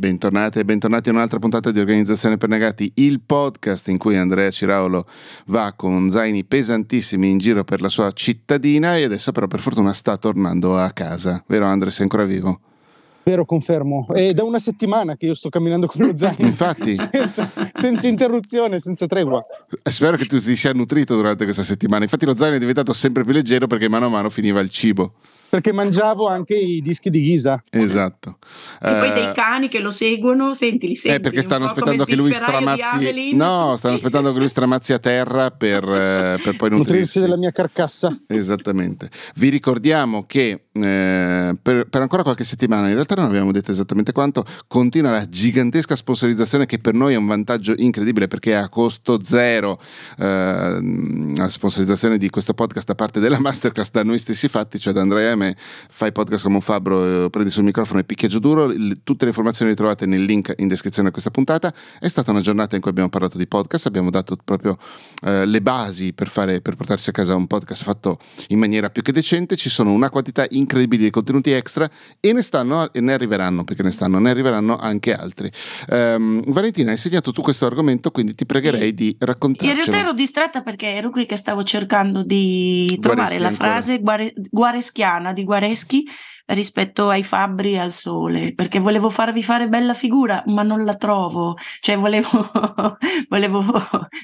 Bentornati e bentornati a un'altra puntata di Organizzazione per Negati, il podcast in cui Andrea Ciraulo va con zaini pesantissimi in giro per la sua cittadina e adesso però per fortuna sta tornando a casa. Vero Andrea, sei ancora vivo? Vero, confermo. È da una settimana che io sto camminando con lo zaino. Infatti. senza, senza, interruzione, senza tregua. Spero che tu ti sia nutrito durante questa settimana. Infatti lo zaino è diventato sempre più leggero perché mano a mano finiva il cibo perché mangiavo anche i dischi di Ghisa. Esatto. E uh, poi dei eh, cani che lo seguono, senti, li senti. Eh, perché stanno aspettando che lui stramazzi. No, stanno aspettando che lui stramazzi a terra per, eh, per poi nutrirsi. nutrirsi della mia carcassa. Esattamente. Vi ricordiamo che eh, per, per, ancora qualche settimana, in realtà non abbiamo detto esattamente quanto, continua la gigantesca sponsorizzazione che per noi è un vantaggio incredibile perché è a costo zero eh, la sponsorizzazione di questo podcast da parte della masterclass da noi stessi fatti, cioè da Andrea e me, fai podcast come un fabbro, eh, prendi sul microfono e picchia giù duro, tutte le informazioni le trovate nel link in descrizione a questa puntata, è stata una giornata in cui abbiamo parlato di podcast, abbiamo dato proprio eh, le basi per, fare, per portarsi a casa un podcast fatto in maniera più che decente, ci sono una quantità incredibile di contenuti extra e ne stanno e ne arriveranno perché ne stanno, ne arriveranno anche altri. Um, Valentina, hai segnato tu questo argomento, quindi ti pregherei sì. di raccontarcelo. In realtà ero distratta perché ero qui che stavo cercando di trovare la frase guare, guareschiana di Guareschi rispetto ai fabbri e al sole, perché volevo farvi fare bella figura, ma non la trovo, cioè volevo, volevo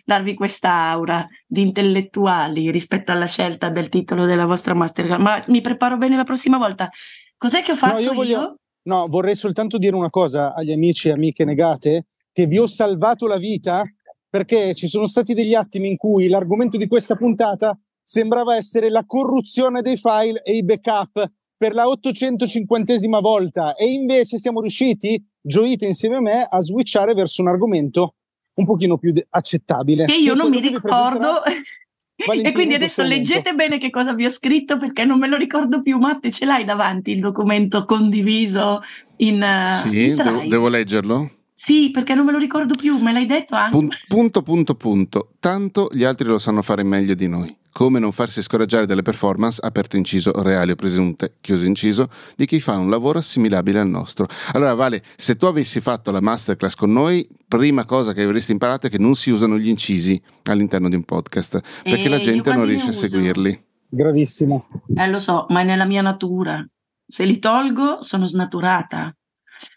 darvi questa aura di intellettuali rispetto alla scelta del titolo della vostra masterclass, ma mi preparo bene la prossima volta. Cos'è che ho fatto no, io? Voglio, io? No, vorrei soltanto dire una cosa agli amici e amiche negate, che vi ho salvato la vita perché ci sono stati degli attimi in cui l'argomento di questa puntata sembrava essere la corruzione dei file e i backup per la 850esima volta e invece siamo riusciti, gioite insieme a me, a switchare verso un argomento un pochino più de- accettabile. Che io non mi ricordo. e quindi adesso leggete bene che cosa vi ho scritto perché non me lo ricordo più. Matte, ce l'hai davanti il documento condiviso in. Uh, sì, in devo, devo leggerlo? Sì, perché non me lo ricordo più, me l'hai detto anche. Punto, punto, punto, punto. Tanto gli altri lo sanno fare meglio di noi come non farsi scoraggiare dalle performance, aperto inciso, reali o presunte, chiuso inciso, di chi fa un lavoro assimilabile al nostro. Allora Vale, se tu avessi fatto la masterclass con noi, prima cosa che avresti imparato è che non si usano gli incisi all'interno di un podcast, perché eh, la gente non riesce a seguirli. Gravissimo. Eh lo so, ma è nella mia natura. Se li tolgo sono snaturata.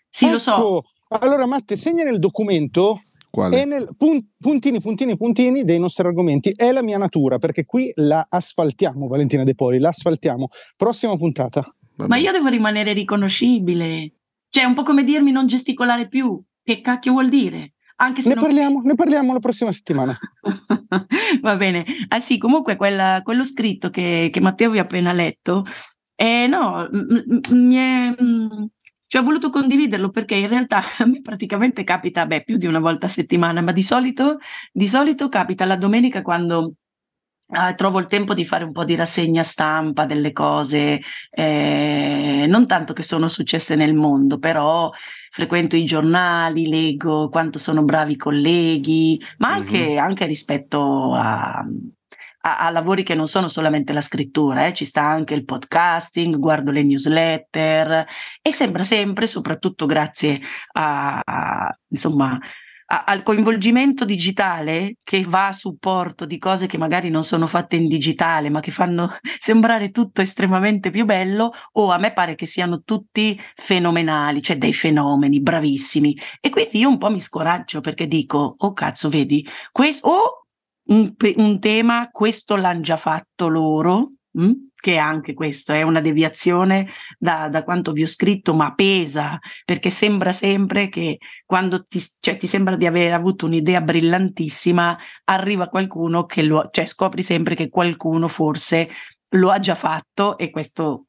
Sì, ecco. lo so. Ecco, allora Matte, segna nel documento quale? Nel pun, puntini, puntini, puntini dei nostri argomenti. È la mia natura, perché qui la asfaltiamo, Valentina De Poli, la asfaltiamo. Prossima puntata. Ma io devo rimanere riconoscibile. Cioè, è un po' come dirmi non gesticolare più. Che cacchio vuol dire? Anche se ne, non... parliamo, ne parliamo la prossima settimana. Va bene. Ah sì, comunque quella, quello scritto che, che, Matteo vi ha appena letto, eh, no, m- m- mi è... M- cioè ho voluto condividerlo perché in realtà a me praticamente capita, beh, più di una volta a settimana, ma di solito, di solito capita la domenica quando Uh, trovo il tempo di fare un po' di rassegna stampa delle cose, eh, non tanto che sono successe nel mondo, però frequento i giornali, leggo quanto sono bravi i colleghi, ma anche, mm-hmm. anche rispetto a, a, a, lavori che non sono solamente la scrittura, eh, ci sta anche il podcasting, guardo le newsletter e sembra sempre, soprattutto grazie a, a insomma, al coinvolgimento digitale che va a supporto di cose che magari non sono fatte in digitale, ma che fanno sembrare tutto estremamente più bello, o a me pare che siano tutti fenomenali, cioè dei fenomeni bravissimi. E quindi io un po' mi scoraggio perché dico, oh cazzo, vedi, questo, o un, un tema, questo l'hanno già fatto loro, mh? Hm? che anche questo è una deviazione da, da, quanto vi ho scritto, ma pesa, perché sembra sempre che quando ti, cioè, ti sembra di aver avuto un'idea brillantissima, arriva qualcuno che lo, cioè scopri sempre che qualcuno forse lo ha già fatto e questo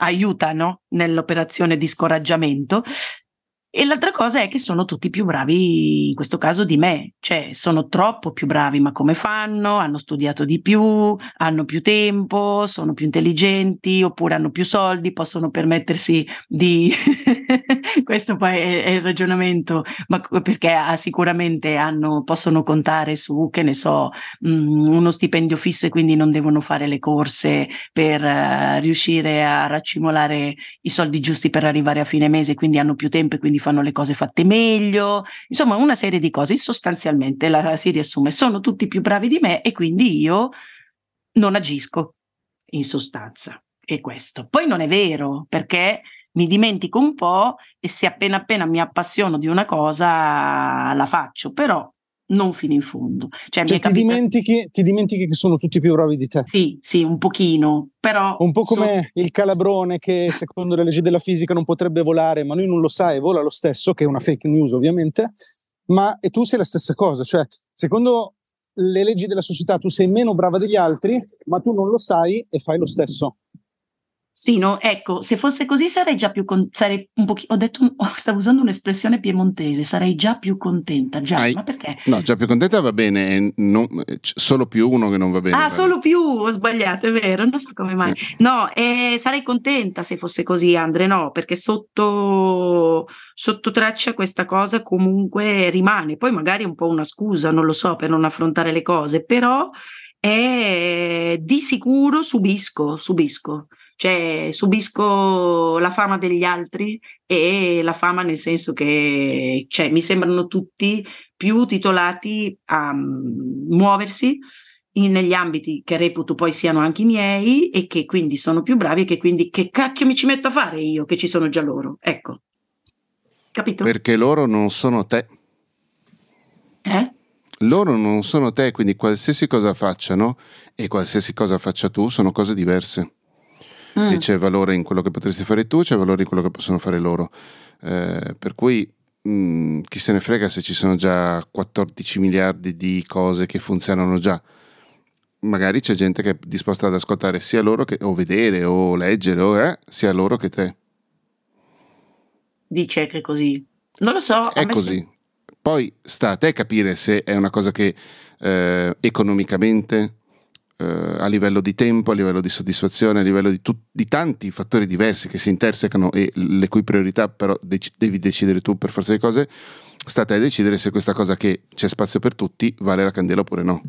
aiuta no? nell'operazione di scoraggiamento. E l'altra cosa è che sono tutti più bravi, in questo caso, di me, cioè sono troppo più bravi, ma come fanno? Hanno studiato di più, hanno più tempo, sono più intelligenti, oppure hanno più soldi, possono permettersi di, questo poi è, è, il ragionamento, ma perché ah, sicuramente hanno, possono contare su, che ne so, mh, mm, uno stipendio fisso e quindi non devono fare le corse per uh, riuscire a raccimolare i soldi giusti per arrivare a fine mese, quindi hanno più tempo e quindi fanno le cose fatte meglio, insomma una serie di cose. Sostanzialmente la si riassume, sono tutti più bravi di me e quindi io non agisco in sostanza. E questo. Poi non è vero, perché mi dimentico un po' e se appena appena mi appassiono di una cosa la faccio, però non fino in fondo. Cioè, cioè ti, capita... dimentichi, ti, dimentichi, che sono tutti più bravi di te? Sì, sì, un pochino, però... Un po' come so... il calabrone che secondo le leggi della fisica non potrebbe volare, ma lui non lo sa e vola lo stesso, che è una fake news ovviamente, ma e tu sei la stessa cosa, cioè secondo le leggi della società tu sei meno brava degli altri, ma tu non lo sai e fai lo stesso. Sì, no, ecco, se fosse così sarei già più con- sarei un pochino, ho detto, oh, stavo usando un'espressione piemontese, sarei già più contenta, già, Hai, ma perché? No, già più contenta va bene, non, solo più uno che non va bene. Ah, solo più, ho sbagliato, è vero, non so come mai. Eh. No, eh, sarei contenta se fosse così, Andre, no, perché sotto, sotto traccia questa cosa comunque rimane, poi magari è un po' una scusa, non lo so, per non affrontare le cose, però è di sicuro subisco, subisco cioè subisco la fama degli altri e la fama nel senso che cioè, mi sembrano tutti più titolati a um, muoversi in, negli ambiti che reputo poi siano anche i miei e che quindi sono più bravi e che quindi che cacchio mi ci metto a fare io che ci sono già loro. Ecco. Capito? Perché loro non sono te. Eh? Loro non sono te, quindi qualsiasi cosa facciano e qualsiasi cosa faccia tu sono cose diverse mm. e c'è valore in quello che potresti fare tu, c'è valore in quello che possono fare loro. Eh, per cui mh, mm, chi se ne frega se ci sono già 14 miliardi di cose che funzionano già. Magari c'è gente che è disposta ad ascoltare sia loro che, o vedere o leggere, o, eh, sia loro che te. Dice che è così. Non lo so. È così. Se... Poi sta a te capire se è una cosa che eh, economicamente a livello di tempo, a livello di soddisfazione, a livello di, tu- di, tanti fattori diversi che si intersecano e le cui priorità però dec- devi decidere tu per forza di cose, state a decidere se questa cosa che c'è spazio per tutti vale la candela oppure no.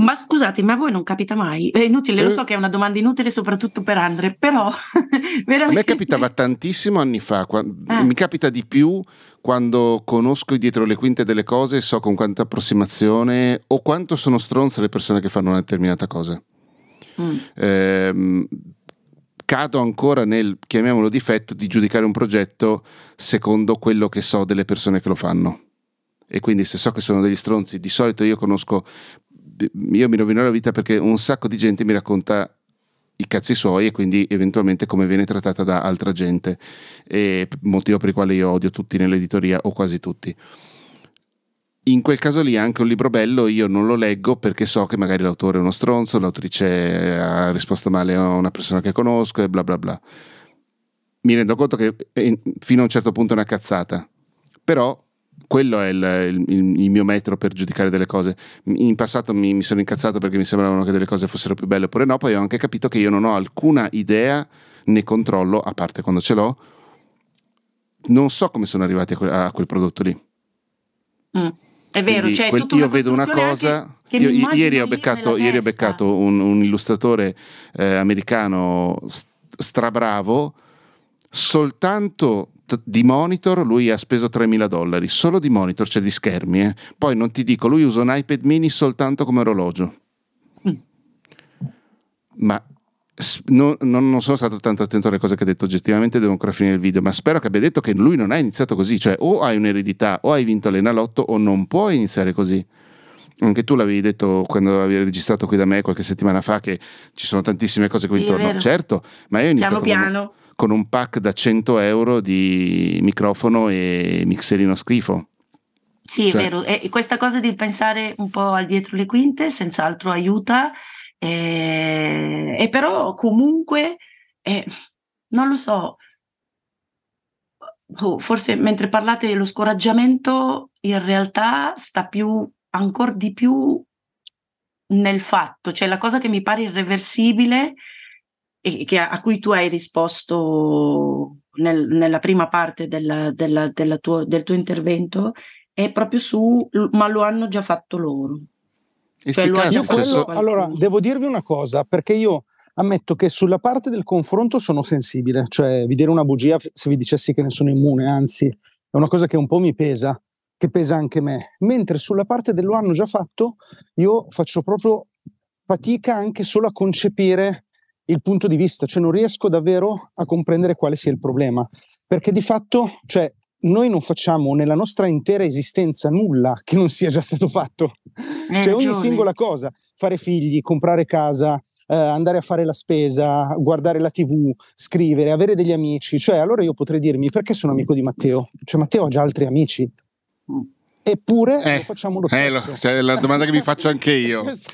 Ma scusate, ma a voi non capita mai? È inutile, eh. lo so che è una domanda inutile soprattutto per Andre, però veramente... A me capitava tantissimo anni fa, ah. mi capita di più quando conosco dietro le quinte delle cose, so con quanta approssimazione o quanto sono stronze le persone che fanno una determinata cosa. Mm. Eh, cado ancora nel, chiamiamolo difetto, di giudicare un progetto secondo quello che so delle persone che lo fanno. E quindi se so che sono degli stronzi, di solito io conosco, io mi rovino la vita perché un sacco di gente mi racconta i cazzi suoi e quindi eventualmente come viene trattata da altra gente, e motivo per il quale io odio tutti nell'editoria o quasi tutti. In quel caso lì anche un libro bello io non lo leggo perché so che magari l'autore è uno stronzo, l'autrice ha risposto male a una persona che conosco e bla bla bla. Mi rendo conto che fino a un certo punto è una cazzata, però quello è il, il, il, mio metro per giudicare delle cose. In passato mi, mi, sono incazzato perché mi sembravano che delle cose fossero più belle oppure no, poi ho anche capito che io non ho alcuna idea né controllo, a parte quando ce l'ho, non so come sono arrivati a quel, a quel prodotto lì. Mm. È vero, Quindi, quel, io vedo una cosa. Io, ieri, ho beccato, ieri ho beccato, un, un illustratore eh, americano strabravo soltanto di monitor lui ha speso 3.000 dollari, solo di monitor, cioè di schermi. Eh. Poi non ti dico, lui usa un iPad mini soltanto come orologio. Mm. Ma non, non, sono stato tanto attento alle cose che ha detto, oggettivamente devo ancora finire il video, ma spero che abbia detto che lui non ha iniziato così, cioè o hai un'eredità o hai vinto l'Enalotto o non puoi iniziare così. Anche tu l'avevi detto quando avevi registrato qui da me qualche settimana fa che ci sono tantissime cose qui intorno. Certo, ma io ho iniziato piano piano con un pack da 100 euro di microfono e mixerino schifo. Sì, cioè... è vero, e questa cosa di pensare un po' al dietro le quinte senz'altro aiuta, e, e però comunque, eh, non lo so, oh, forse mentre parlate dello scoraggiamento, in realtà sta più, ancora di più nel fatto, cioè la cosa che mi pare irreversibile e che, a cui tu hai risposto nel, nella prima parte della, della, della tuo, del tuo intervento è proprio su, ma lo hanno già fatto loro. Cioè, lo io quello, allora, devo dirvi una cosa, perché io ammetto che sulla parte del confronto sono sensibile, cioè vi dire una bugia se vi dicessi che ne sono immune, anzi è una cosa che un po' mi pesa, che pesa anche me, mentre sulla parte del lo hanno già fatto io faccio proprio fatica anche solo a concepire il punto di vista, cioè non riesco davvero a comprendere quale sia il problema, perché di fatto, cioè, noi non facciamo nella nostra intera esistenza nulla che non sia già stato fatto. Eh, cioè ogni singola cosa, fare figli, comprare casa, eh, andare a fare la spesa, guardare la tv, scrivere, avere degli amici, cioè allora io potrei dirmi perché sono amico di Matteo? Cioè Matteo ha già altri amici. Eppure eh, facciamo lo stesso. Eh, cioè, la domanda che mi faccio anche io. questa,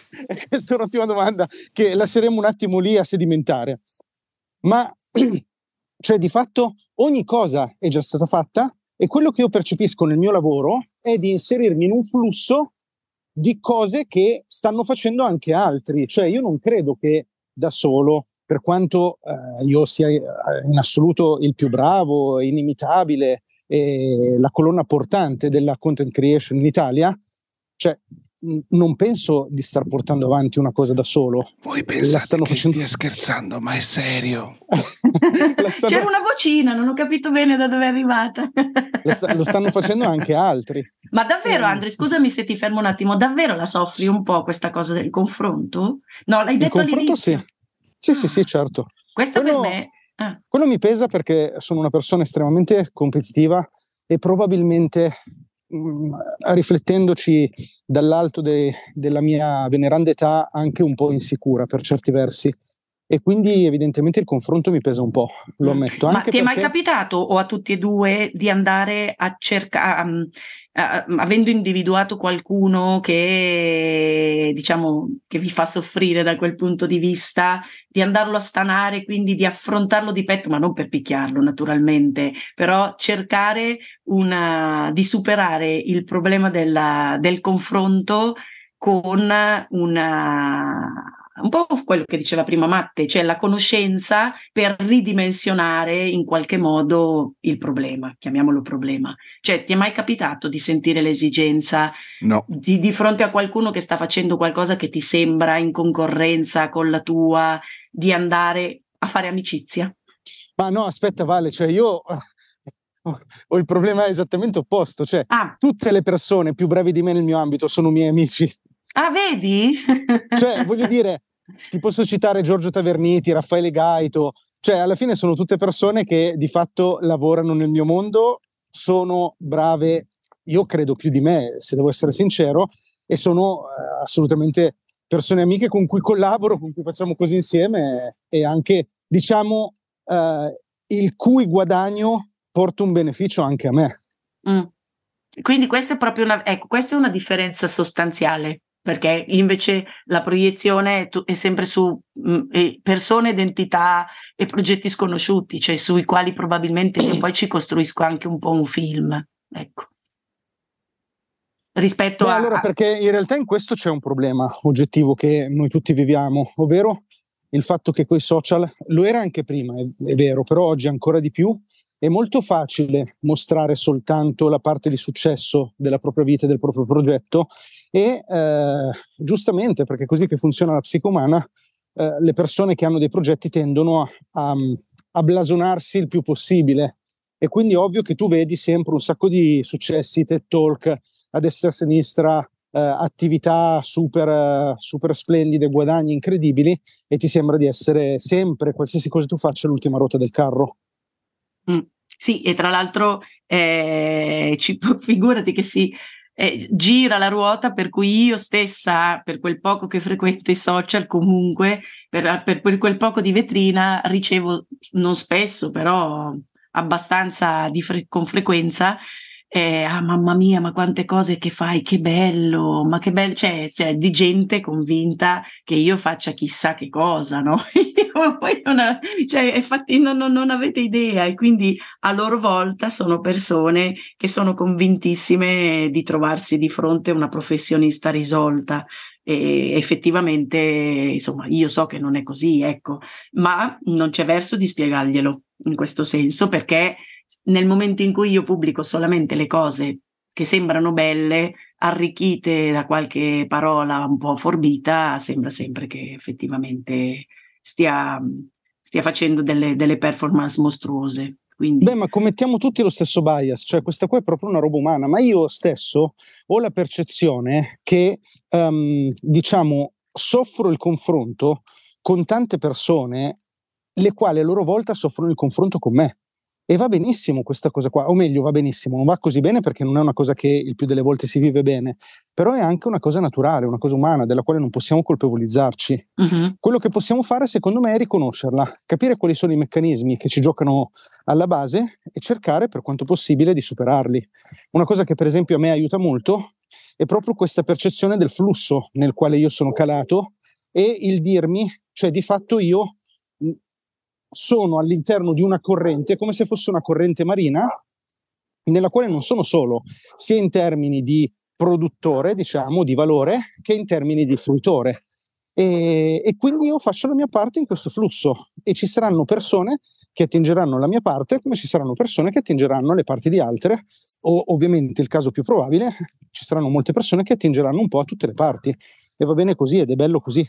questa è un'ottima domanda che lasceremo un attimo lì a sedimentare. Ma cioè di fatto ogni cosa è già stata fatta e quello che io percepisco nel mio lavoro è di inserirmi in un flusso di cose che stanno facendo anche altri. Cioè io non credo che da solo, per quanto eh, io sia eh, in assoluto il più bravo, inimitabile, e la colonna portante della content creation in Italia, cioè non penso di star portando avanti una cosa da solo. Voi pensate che facendo... stia scherzando, ma è serio. stanno... C'era una vocina, non ho capito bene da dove è arrivata. sta... lo stanno facendo anche altri. Ma davvero, eh. Andri, scusami se ti fermo un attimo, davvero la soffri un po' questa cosa del confronto? No, l'hai detto Il confronto sì. Sì, sì, sì, certo. Questo quello, per me... Ah. Quello mi pesa perché sono una persona estremamente competitiva e probabilmente Mm, riflettendoci dall'alto de, della mia veneranda età anche un po' insicura per certi versi e quindi evidentemente il confronto mi pesa un po', lo mm. ammetto. Ma ti è mai capitato o a tutti e due di andare a cercare, avendo individuato qualcuno che diciamo che vi fa soffrire da quel punto di vista, di andarlo a stanare, quindi di affrontarlo di petto, ma non per picchiarlo naturalmente, però cercare una, di superare il problema della, del confronto con una un po' quello che diceva prima Matte, cioè la conoscenza per ridimensionare in qualche modo il problema, chiamiamolo problema. Cioè, ti è mai capitato di sentire l'esigenza no. di, di fronte a qualcuno che sta facendo qualcosa che ti sembra in concorrenza con la tua, di andare a fare amicizia? Ma no, aspetta Vale, cioè io ho il problema esattamente opposto, cioè ah. tutte le persone più bravi di me nel mio ambito sono miei amici. Ah, vedi? cioè, voglio dire, ti posso citare Giorgio Taverniti, Raffaele Gaito, cioè alla fine sono tutte persone che di fatto lavorano nel mio mondo, sono brave, io credo più di me, se devo essere sincero, e sono eh, assolutamente persone amiche con cui collaboro, con cui facciamo cose insieme e anche, diciamo, eh, il cui guadagno porta un beneficio anche a me. Mm. Quindi questa è proprio una, ecco, questa è una differenza sostanziale perché invece la proiezione è, sempre su mm, persone, identità e progetti sconosciuti, cioè sui quali probabilmente io poi ci costruisco anche un po' un film. Ecco. Rispetto Beh, a. Allora, perché in realtà in questo c'è un problema oggettivo che noi tutti viviamo, ovvero il fatto che coi social, lo era anche prima, è, è vero, però oggi ancora di più, è molto facile mostrare soltanto la parte di successo della propria vita e del proprio progetto e eh, giustamente, perché è così che funziona la psiche umana, eh, le persone che hanno dei progetti tendono a, a, a blasonarsi il più possibile e quindi è ovvio che tu vedi sempre un sacco di successi, TED Talk a destra e a sinistra, eh, attività super, super splendide, guadagni incredibili e ti sembra di essere sempre, qualsiasi cosa tu faccia, l'ultima ruota del carro. Mm, sì, e tra l'altro eh, ci, figurati che si eh, gira la ruota per cui io stessa, per quel poco che frequento i social, comunque, per, per, per quel poco di vetrina, ricevo, non spesso, però abbastanza fre- con frequenza, eh, ah mamma mia, ma quante cose che fai, che bello, ma che bello, cioè, cioè di gente convinta che io faccia chissà che cosa, no? poi non, ha, cioè, infatti non, non, non, avete idea e quindi a loro volta sono persone che sono convintissime di trovarsi di fronte a una professionista risolta e effettivamente, insomma, io so che non è così, ecco, ma non c'è verso di spiegarglielo in questo senso, perché nel momento in cui io pubblico solamente le cose che sembrano belle, arricchite da qualche parola un po' forbita, sembra sempre che effettivamente stia, stia facendo delle, delle performance mostruose. Quindi... Beh, ma commettiamo tutti lo stesso bias, cioè questa qua è proprio una roba umana, ma io stesso ho la percezione che, um, diciamo, soffro il confronto con tante persone le quali a loro volta soffrono il confronto con me. E va benissimo questa cosa qua, o meglio, va benissimo, non va così bene perché non è una cosa che il più delle volte si vive bene, però è anche una cosa naturale, una cosa umana della quale non possiamo colpevolizzarci. Uh-huh. Quello che possiamo fare, secondo me, è riconoscerla, capire quali sono i meccanismi che ci giocano alla base e cercare per quanto possibile di superarli. Una cosa che, per esempio, a me aiuta molto è proprio questa percezione del flusso nel quale io sono calato e il dirmi, cioè di fatto io sono all'interno di una corrente, come se fosse una corrente marina, nella quale non sono solo, sia in termini di produttore, diciamo, di valore, che in termini di fruitore. E, e, quindi io faccio la mia parte in questo flusso e ci saranno persone che attingeranno la mia parte come ci saranno persone che attingeranno le parti di altre o ovviamente il caso più probabile ci saranno molte persone che attingeranno un po' a tutte le parti e va bene così ed è bello così.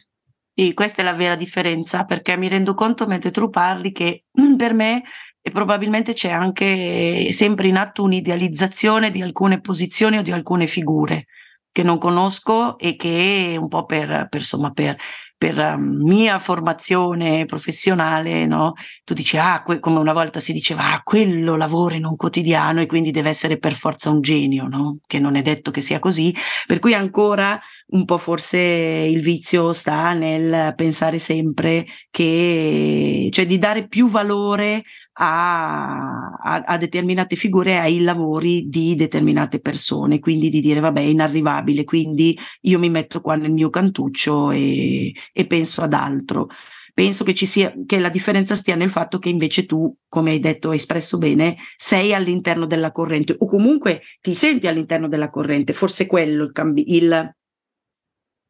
Sì, questa è la vera differenza, perché mi rendo conto mentre tu parli che per me e probabilmente c'è anche sempre in atto un'idealizzazione di alcune posizioni o di alcune figure che non conosco e che un po' per, per, insomma, per per um, mia formazione professionale, no? Tu dici, ah, que- come una volta si diceva, ah, quello lavora in un quotidiano e quindi deve essere per forza un genio, no? Che non è detto che sia così. Per cui ancora un po' forse il vizio sta nel pensare sempre che, cioè di dare più valore a, a, a, determinate figure, ai lavori di determinate persone, quindi di dire vabbè è inarrivabile, quindi io mi metto qua nel mio cantuccio e, e penso ad altro. Penso che, sia, che la differenza stia nel fatto che invece tu, come hai detto, hai espresso bene, sei all'interno della corrente o comunque ti senti all'interno della corrente, forse quello il, cambi- il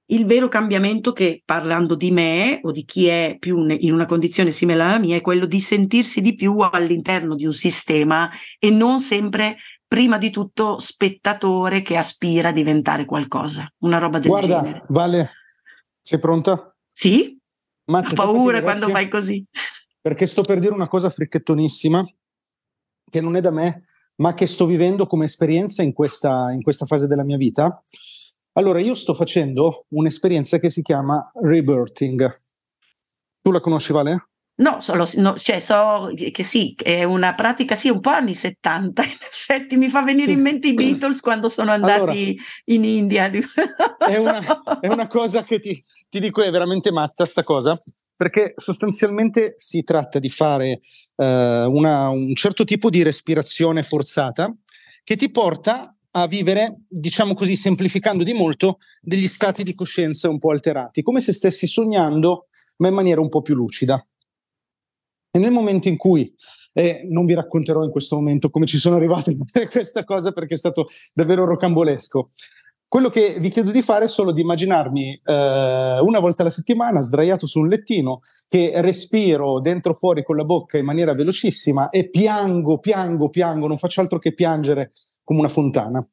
il vero cambiamento che parlando di me o di chi è più in una condizione simile alla mia è quello di sentirsi di più all'interno di un sistema e non sempre prima di tutto spettatore che aspira a diventare qualcosa, una roba del Guarda, genere. Vale, sei pronta? Sì? Ma Ho paura quando fai così. Perché sto per dire una cosa fricchettonissima che non è da me, ma che sto vivendo come esperienza in questa, in questa fase della mia vita allora, io sto facendo un'esperienza che si chiama rebirthing. Tu la conosci, Vale? No, solo, no, cioè so che sì, è una pratica sì, un po' anni 70, in effetti mi fa venire sì. in mente i Beatles quando sono andati allora, in India. è, una, è, una, cosa che ti, ti, dico è veramente matta sta cosa, perché sostanzialmente si tratta di fare uh, una, un certo tipo di respirazione forzata che ti porta a vivere, diciamo così, semplificando di molto, degli stati di coscienza un po' alterati, come se stessi sognando, ma in maniera un po' più lucida. E nel momento in cui, eh, non vi racconterò in questo momento come ci sono arrivato a fare questa cosa perché è stato davvero rocambolesco, quello che vi chiedo di fare è solo di immaginarmi eh, una volta alla settimana sdraiato su un lettino che respiro dentro fuori con la bocca in maniera velocissima e piango, piango, piango, non faccio altro che piangere come una fontana.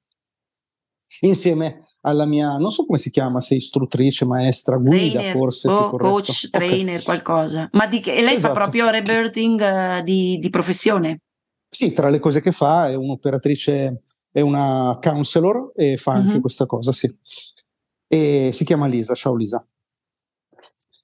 Insieme alla mia, non so come si chiama, se istruttrice, maestra, guida trainer, forse. Oh, coach, trainer, okay. qualcosa. Ma di che, lei esatto. fa proprio rebirthing uh, di, di professione? Sì, tra le cose che fa è un'operatrice, è una counselor e fa anche uh-huh. questa cosa, sì. E si chiama Lisa, ciao Lisa.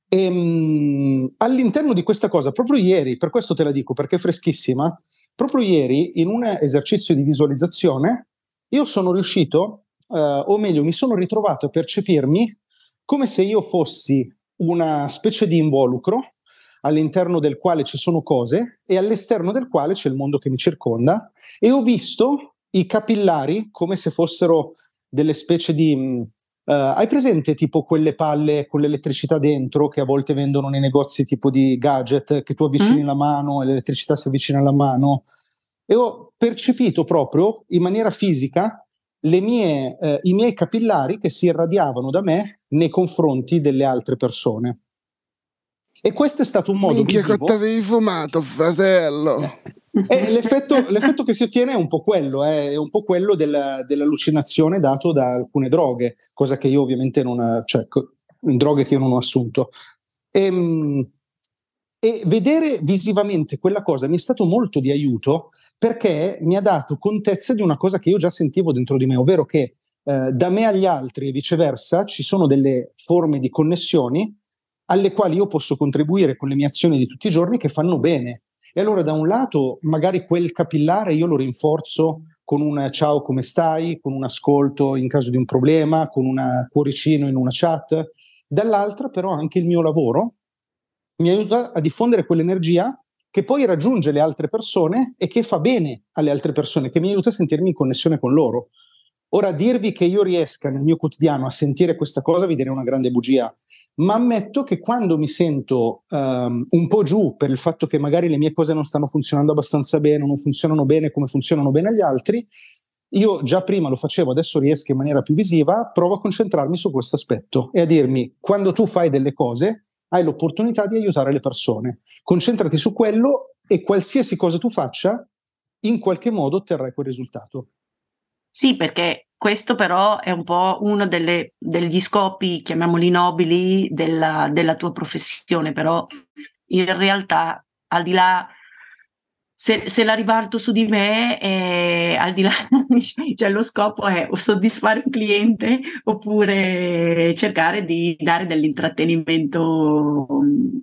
E, um, all'interno di questa cosa, proprio ieri, per questo te la dico, perché è freschissima, Proprio ieri, in un esercizio di visualizzazione, io sono riuscito, eh, o meglio, mi sono ritrovato a percepirmi come se io fossi una specie di involucro all'interno del quale ci sono cose e all'esterno del quale c'è il mondo che mi circonda e ho visto i capillari come se fossero delle specie di Uh, hai presente tipo quelle palle con l'elettricità dentro che a volte vendono nei negozi tipo di gadget che tu avvicini mm. la mano e l'elettricità si avvicina alla mano? E ho percepito proprio in maniera fisica mie, uh, i miei capillari che si irradiavano da me nei confronti delle altre persone. E questo è stato un modo Minchia visivo... quanto avevi fumato, fratello! Eh, l'effetto, l'effetto, che si ottiene è un po' quello, eh, è un po' quello della, dell'allucinazione dato da alcune droghe, cosa che io ovviamente non, cioè, droghe che io non ho assunto. E, ehm, e vedere visivamente quella cosa mi è stato molto di aiuto perché mi ha dato contezza di una cosa che io già sentivo dentro di me, ovvero che eh, da me agli altri e viceversa ci sono delle forme di connessioni alle quali io posso contribuire con le mie azioni di tutti i giorni che fanno bene. E allora da un lato magari quel capillare io lo rinforzo con un ciao come stai, con un ascolto in caso di un problema, con un cuoricino in una chat, dall'altra però anche il mio lavoro mi aiuta a diffondere quell'energia che poi raggiunge le altre persone e che fa bene alle altre persone, che mi aiuta a sentirmi in connessione con loro. Ora, dirvi che io riesca nel mio quotidiano a sentire questa cosa vi direi una grande bugia, ma ammetto che quando mi sento um, un po' giù per il fatto che magari le mie cose non stanno funzionando abbastanza bene, non funzionano bene come funzionano bene agli altri, io già prima lo facevo, adesso riesco in maniera più visiva, provo a concentrarmi su questo aspetto e a dirmi, quando tu fai delle cose, hai l'opportunità di aiutare le persone. Concentrati su quello e qualsiasi cosa tu faccia, in qualche modo otterrai quel risultato. Sì, perché questo però è un po' uno delle, degli scopi, chiamiamoli nobili, della, della tua professione, però in realtà al di là se, se, la ribalto su di me, eh, al di là, cioè lo scopo è soddisfare un cliente oppure cercare di dare dell'intrattenimento mm,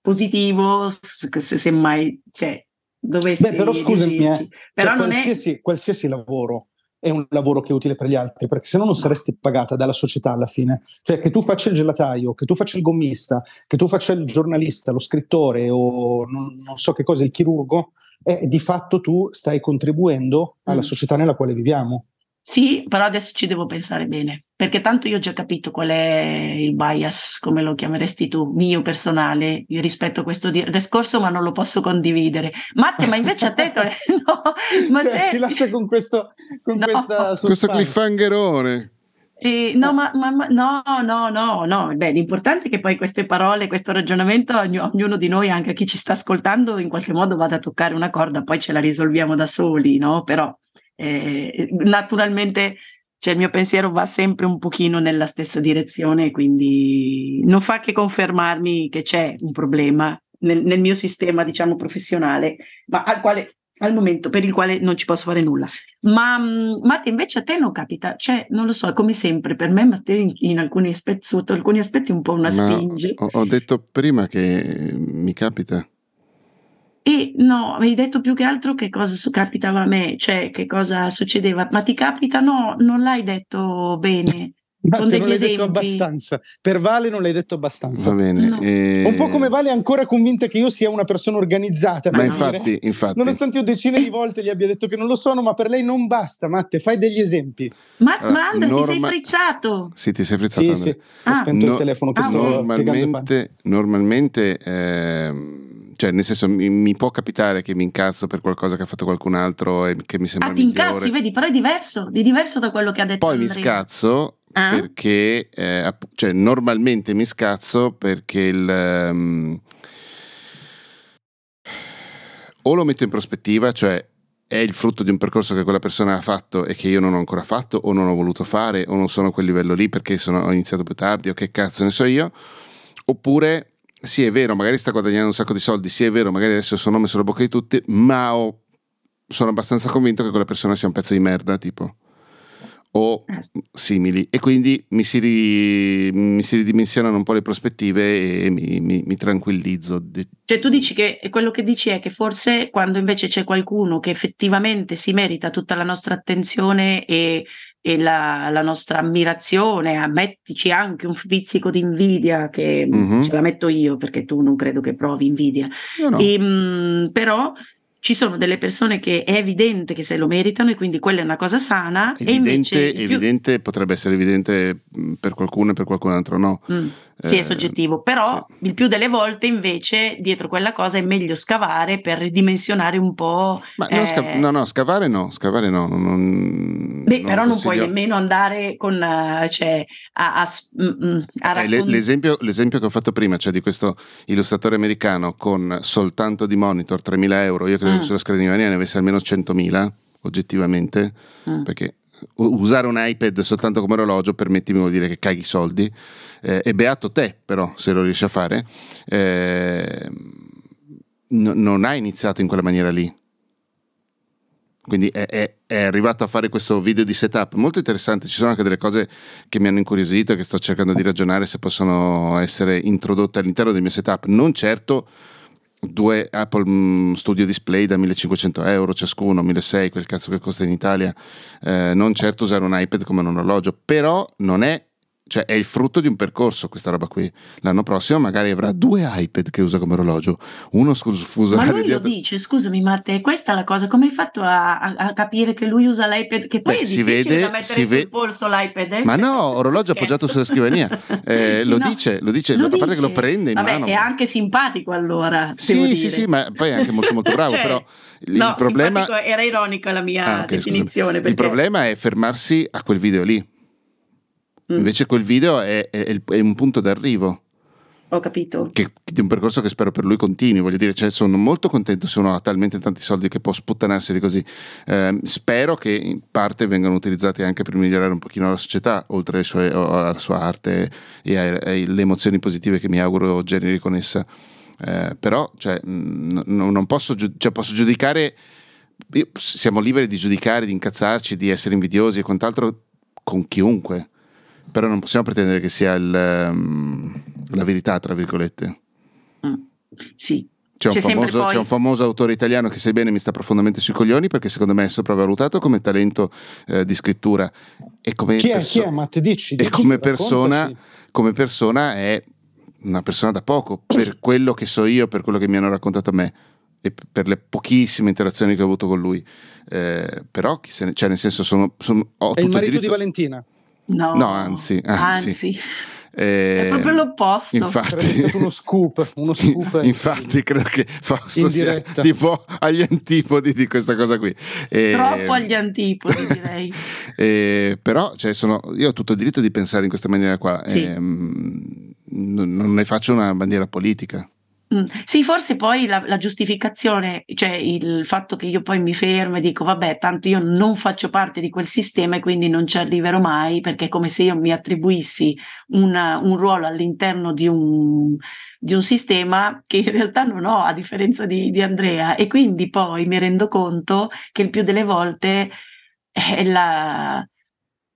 positivo, se, se mai cioè, dovessi Beh, però scusami, eh, però cioè, qualsiasi, è... qualsiasi lavoro è un lavoro che è utile per gli altri, perché se no non saresti pagata dalla società alla fine. Cioè che tu faccia il gelataio, che tu faccia il gommista, che tu faccia il giornalista, lo scrittore o non, non so che cosa, il chirurgo, eh, di fatto tu stai contribuendo alla mm. società nella quale viviamo. Sì, però adesso ci devo pensare bene, perché tanto io ho già capito qual è il bias, come lo chiameresti tu, mio personale, rispetto a questo discorso, ma non lo posso condividere. Matte, ma invece a te... no, ma cioè, te... ci lascia con, questo, con no. questa Questo cliffhangerone. Eh, no, ma, ma, ma, no, no, no, no. Beh, l'importante è che poi queste parole, questo ragionamento, ognuno di noi, anche chi ci sta ascoltando, in qualche modo vada a toccare una corda, poi ce la risolviamo da soli, no? Però eh, naturalmente cioè, il mio pensiero va sempre un pochino nella stessa direzione, quindi non fa che confermarmi che c'è un problema nel, nel mio sistema, diciamo, professionale, ma al quale al momento per il quale non ci posso fare nulla. Ma mm, Matteo, invece a te non capita, cioè non lo so, come sempre, per me Matteo in, in alcuni aspetti, sotto alcuni aspetti è un po' una spinge. Ho, ho detto prima che mi capita. E no, avevi detto più che altro che cosa capitava a me, cioè che cosa succedeva, ma ti capita? No, non l'hai detto bene. Ma non l'hai esempi. detto abbastanza. Per Vale non l'hai detto abbastanza. Va bene. No. E... Un po' come Vale ancora convinta che io sia una persona organizzata. Ma infatti, infatti, Nonostante io decine di volte gli abbia detto che non lo sono, ma per lei non basta, Matte, fai degli esempi. Ma, allora, ma Andrea, norma... ti sei frizzato? Sì, ti sei frizzato. Sì, sì. Ho ah. spento no, il telefono che ah, sto Normalmente, normalmente ehm cioè, nel senso, mi, mi, può capitare che mi incazzo per qualcosa che ha fatto qualcun altro e che mi sembra ah, ti migliore. incazzi, vedi, però è diverso, è diverso da quello che ha detto Poi Andrea. mi scazzo ah? perché, eh, cioè, normalmente mi scazzo perché il... Um, o lo metto in prospettiva, cioè è il frutto di un percorso che quella persona ha fatto e che io non ho ancora fatto o non ho voluto fare o non sono a quel livello lì perché sono, ho iniziato più tardi o che cazzo ne so io, oppure sì è vero, magari sta guadagnando un sacco di soldi, sì è vero, magari adesso il suo nome sulla bocca di tutti, ma ho, sono abbastanza convinto che quella persona sia un pezzo di merda, tipo. O simili. E quindi mi si, ri, mi si, ridimensionano un po' le prospettive e mi, mi, mi, tranquillizzo. Cioè tu dici che quello che dici è che forse quando invece c'è qualcuno che effettivamente si merita tutta la nostra attenzione e e la, la, nostra ammirazione, ammettici anche un pizzico di invidia che mm-hmm. ce la metto io perché tu non credo che provi invidia. No. E, ehm, mh, però ci sono delle persone che è evidente che se lo meritano e quindi quella è una cosa sana. Evidente, e invece più... evidente potrebbe essere evidente per qualcuno e per qualcun altro no. Mm, sì, è eh, soggettivo, però sì. il più delle volte invece dietro quella cosa è meglio scavare per ridimensionare un po'. Ma eh... sca- no, no, scavare no, scavare no. Non, Beh, non però non puoi nemmeno andare con, uh, cioè, a, a, mm, mm, a raccont- eh, l'esempio, l'esempio, che ho fatto prima, cioè di questo illustratore americano con soltanto di monitor 3.000 euro, io credo mm. che sulla scrivania ne avesse almeno 100.000 oggettivamente, mm. perché usare un iPad soltanto come orologio, permettimi di dire che caghi i soldi, eh, e beato te però se lo riesci a fare, eh, n- non hai iniziato in quella maniera lì. Quindi è, è, è, arrivato a fare questo video di setup molto interessante. Ci sono anche delle cose che mi hanno incuriosito e che sto cercando di ragionare se possono essere introdotte all'interno del mio setup. Non certo due Apple mm, Studio Display da 1500 euro ciascuno, 1600, quel cazzo che costa in Italia, eh, non certo usare un iPad come un orologio, però non è cioè è il frutto di un percorso questa roba qui. L'anno prossimo magari avrà due iPad che usa come orologio, uno scusa Ma lui dietro... lo dice, scusami Matte, questa è la cosa, come hai fatto a, a, capire che lui usa l'iPad? Che poi Beh, è si vede, da mettere sul ve... polso l'iPad. Eh? Ma no, orologio appoggiato sulla scrivania. Eh, sì, lo, no. dice, lo dice, lo a parte che lo prende in Vabbè, mano. è anche simpatico allora. Sì, sì, sì, ma poi è anche molto molto bravo, cioè, però il no, problema... era ironica la mia ah, okay, definizione. Perché... Il problema è fermarsi a quel video lì Mm. Invece quel video è, è, è, un punto d'arrivo. Ho capito. Che, di un percorso che spero per lui continui. Voglio dire, cioè, sono molto contento se uno ha talmente tanti soldi che può sputtanarseli così. Eh, spero che in parte vengano utilizzati anche per migliorare un pochino la società, oltre sue, alla sua arte e alle emozioni positive che mi auguro generi con essa. Eh, però, cioè, n- non posso, giu- cioè, posso giudicare. Siamo liberi di giudicare, di incazzarci, di essere invidiosi e quant'altro con chiunque però non possiamo pretendere che sia il, um, la verità, tra virgolette. Mm. Sì. C'è un, famoso, poi... c'è un, famoso, autore italiano che sai bene mi sta profondamente sui coglioni perché secondo me è sopravvalutato come talento eh, di scrittura e come chi, perso- è, chi è Matt? Dici, dici, e come persona, come persona è una persona da poco per quello che so io, per quello che mi hanno raccontato a me e per le pochissime interazioni che ho avuto con lui. Eh, però, ne, cioè, nel senso, sono, sono, ho è il marito diritto... di Valentina. No, no anzi, anzi. anzi. Eh, è proprio l'opposto. Infatti, è stato uno scoop. Uno scoop infatti, credo che Fausto sia tipo agli antipodi di questa cosa qui. Eh, Troppo agli antipodi, direi. eh, però, cioè, sono, io ho tutto il diritto di pensare in questa maniera qua. Sì. Ehm, non ne faccio una bandiera politica. Mm. Sì, forse poi la, la, giustificazione, cioè il fatto che io poi mi fermo e dico vabbè, tanto io non faccio parte di quel sistema e quindi non ci arriverò mai, perché è come se io mi attribuissi una, un ruolo all'interno di un, di un, sistema che in realtà non ho, a differenza di, di Andrea, e quindi poi mi rendo conto che il più delle volte è la,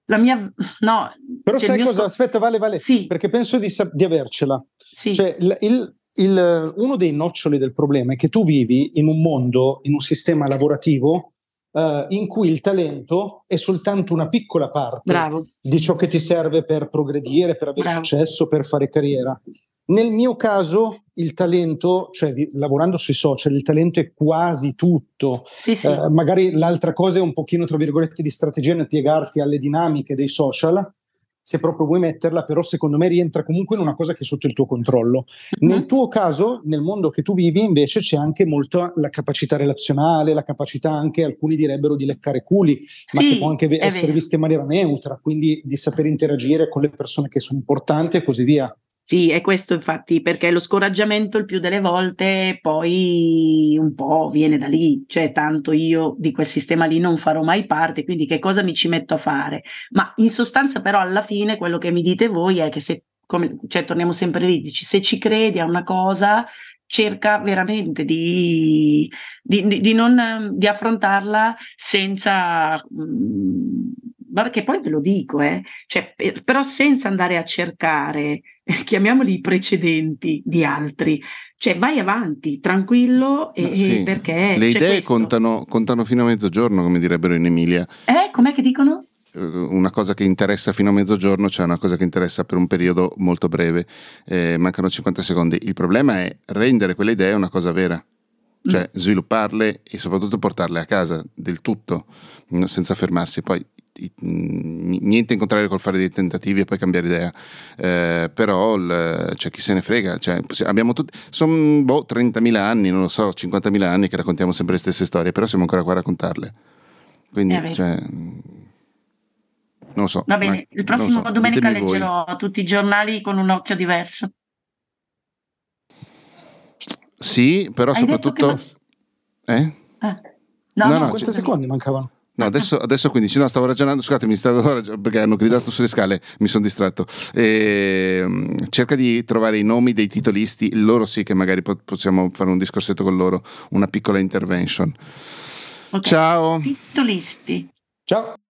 la mia no però sai cosa sc- aspetta vale vale sì. perché penso di, di avercela sì. cioè il, il, il, uno dei noccioli del problema è che tu vivi in un mondo, in un sistema lavorativo uh, in cui il talento è soltanto una piccola parte Bravo. di ciò che ti serve per progredire, per avere Bravo. successo, per fare carriera. Nel mio caso il talento, cioè lavorando sui social, il talento è quasi tutto. Sì, sì. Uh, magari l'altra cosa è un pochino, tra virgolette, di strategia nel piegarti alle dinamiche dei social, se proprio vuoi metterla, però secondo me rientra comunque in una cosa che è sotto il tuo controllo. Mm-hmm. Nel tuo caso, nel mondo che tu vivi, invece c'è anche molto la capacità relazionale, la capacità anche, alcuni direbbero, di leccare culi, sì, ma che può anche essere vero. vista in maniera neutra, quindi di saper interagire con le persone che sono importanti e così via. Sì, è questo infatti, perché lo scoraggiamento il più delle volte poi un po' viene da lì, cioè tanto io di quel sistema lì non farò mai parte, quindi che cosa mi ci metto a fare? Ma in sostanza però alla fine quello che mi dite voi è che se, come, cioè torniamo sempre lì, dici, se ci credi a una cosa, cerca veramente di, di, di, non, di affrontarla senza... Mh, mm, vabbè, che poi ve lo dico, eh, cioè, per, però senza andare a cercare chiamiamoli i precedenti di altri, cioè vai avanti tranquillo e, sì. perché le idee contano, contano, fino a mezzogiorno come direbbero in Emilia eh com'è che dicono? Eh, una cosa che interessa fino a mezzogiorno c'è cioè una cosa che interessa per un periodo molto breve eh, mancano 50 secondi il problema è rendere quelle idee una cosa vera cioè mm. svilupparle e soprattutto portarle a casa del tutto, senza fermarsi. Poi niente in contrario col fare dei tentativi e poi cambiare idea, eh, però il, cioè, chi se ne frega, cioè, abbiamo tutti, sono boh, 30.000 anni, non lo so, 50.000 anni che raccontiamo sempre le stesse storie, però siamo ancora qua a raccontarle. Quindi, eh, cioè, non lo so. Va bene, il prossimo so, domenica leggerò voi. tutti i giornali con un occhio diverso. Sì, però Hai soprattutto... Non... Eh? eh? No, no, 50 no, secondi mancavano. No, adesso, adesso 15, no, stavo ragionando, scusatemi, stavo ragionando perché hanno gridato sulle scale, mi sono distratto. E, ehm, cerca di trovare i nomi dei titolisti, loro sì che magari possiamo fare un discorsetto con loro, una piccola intervention. Okay. Ciao. Titolisti. Ciao.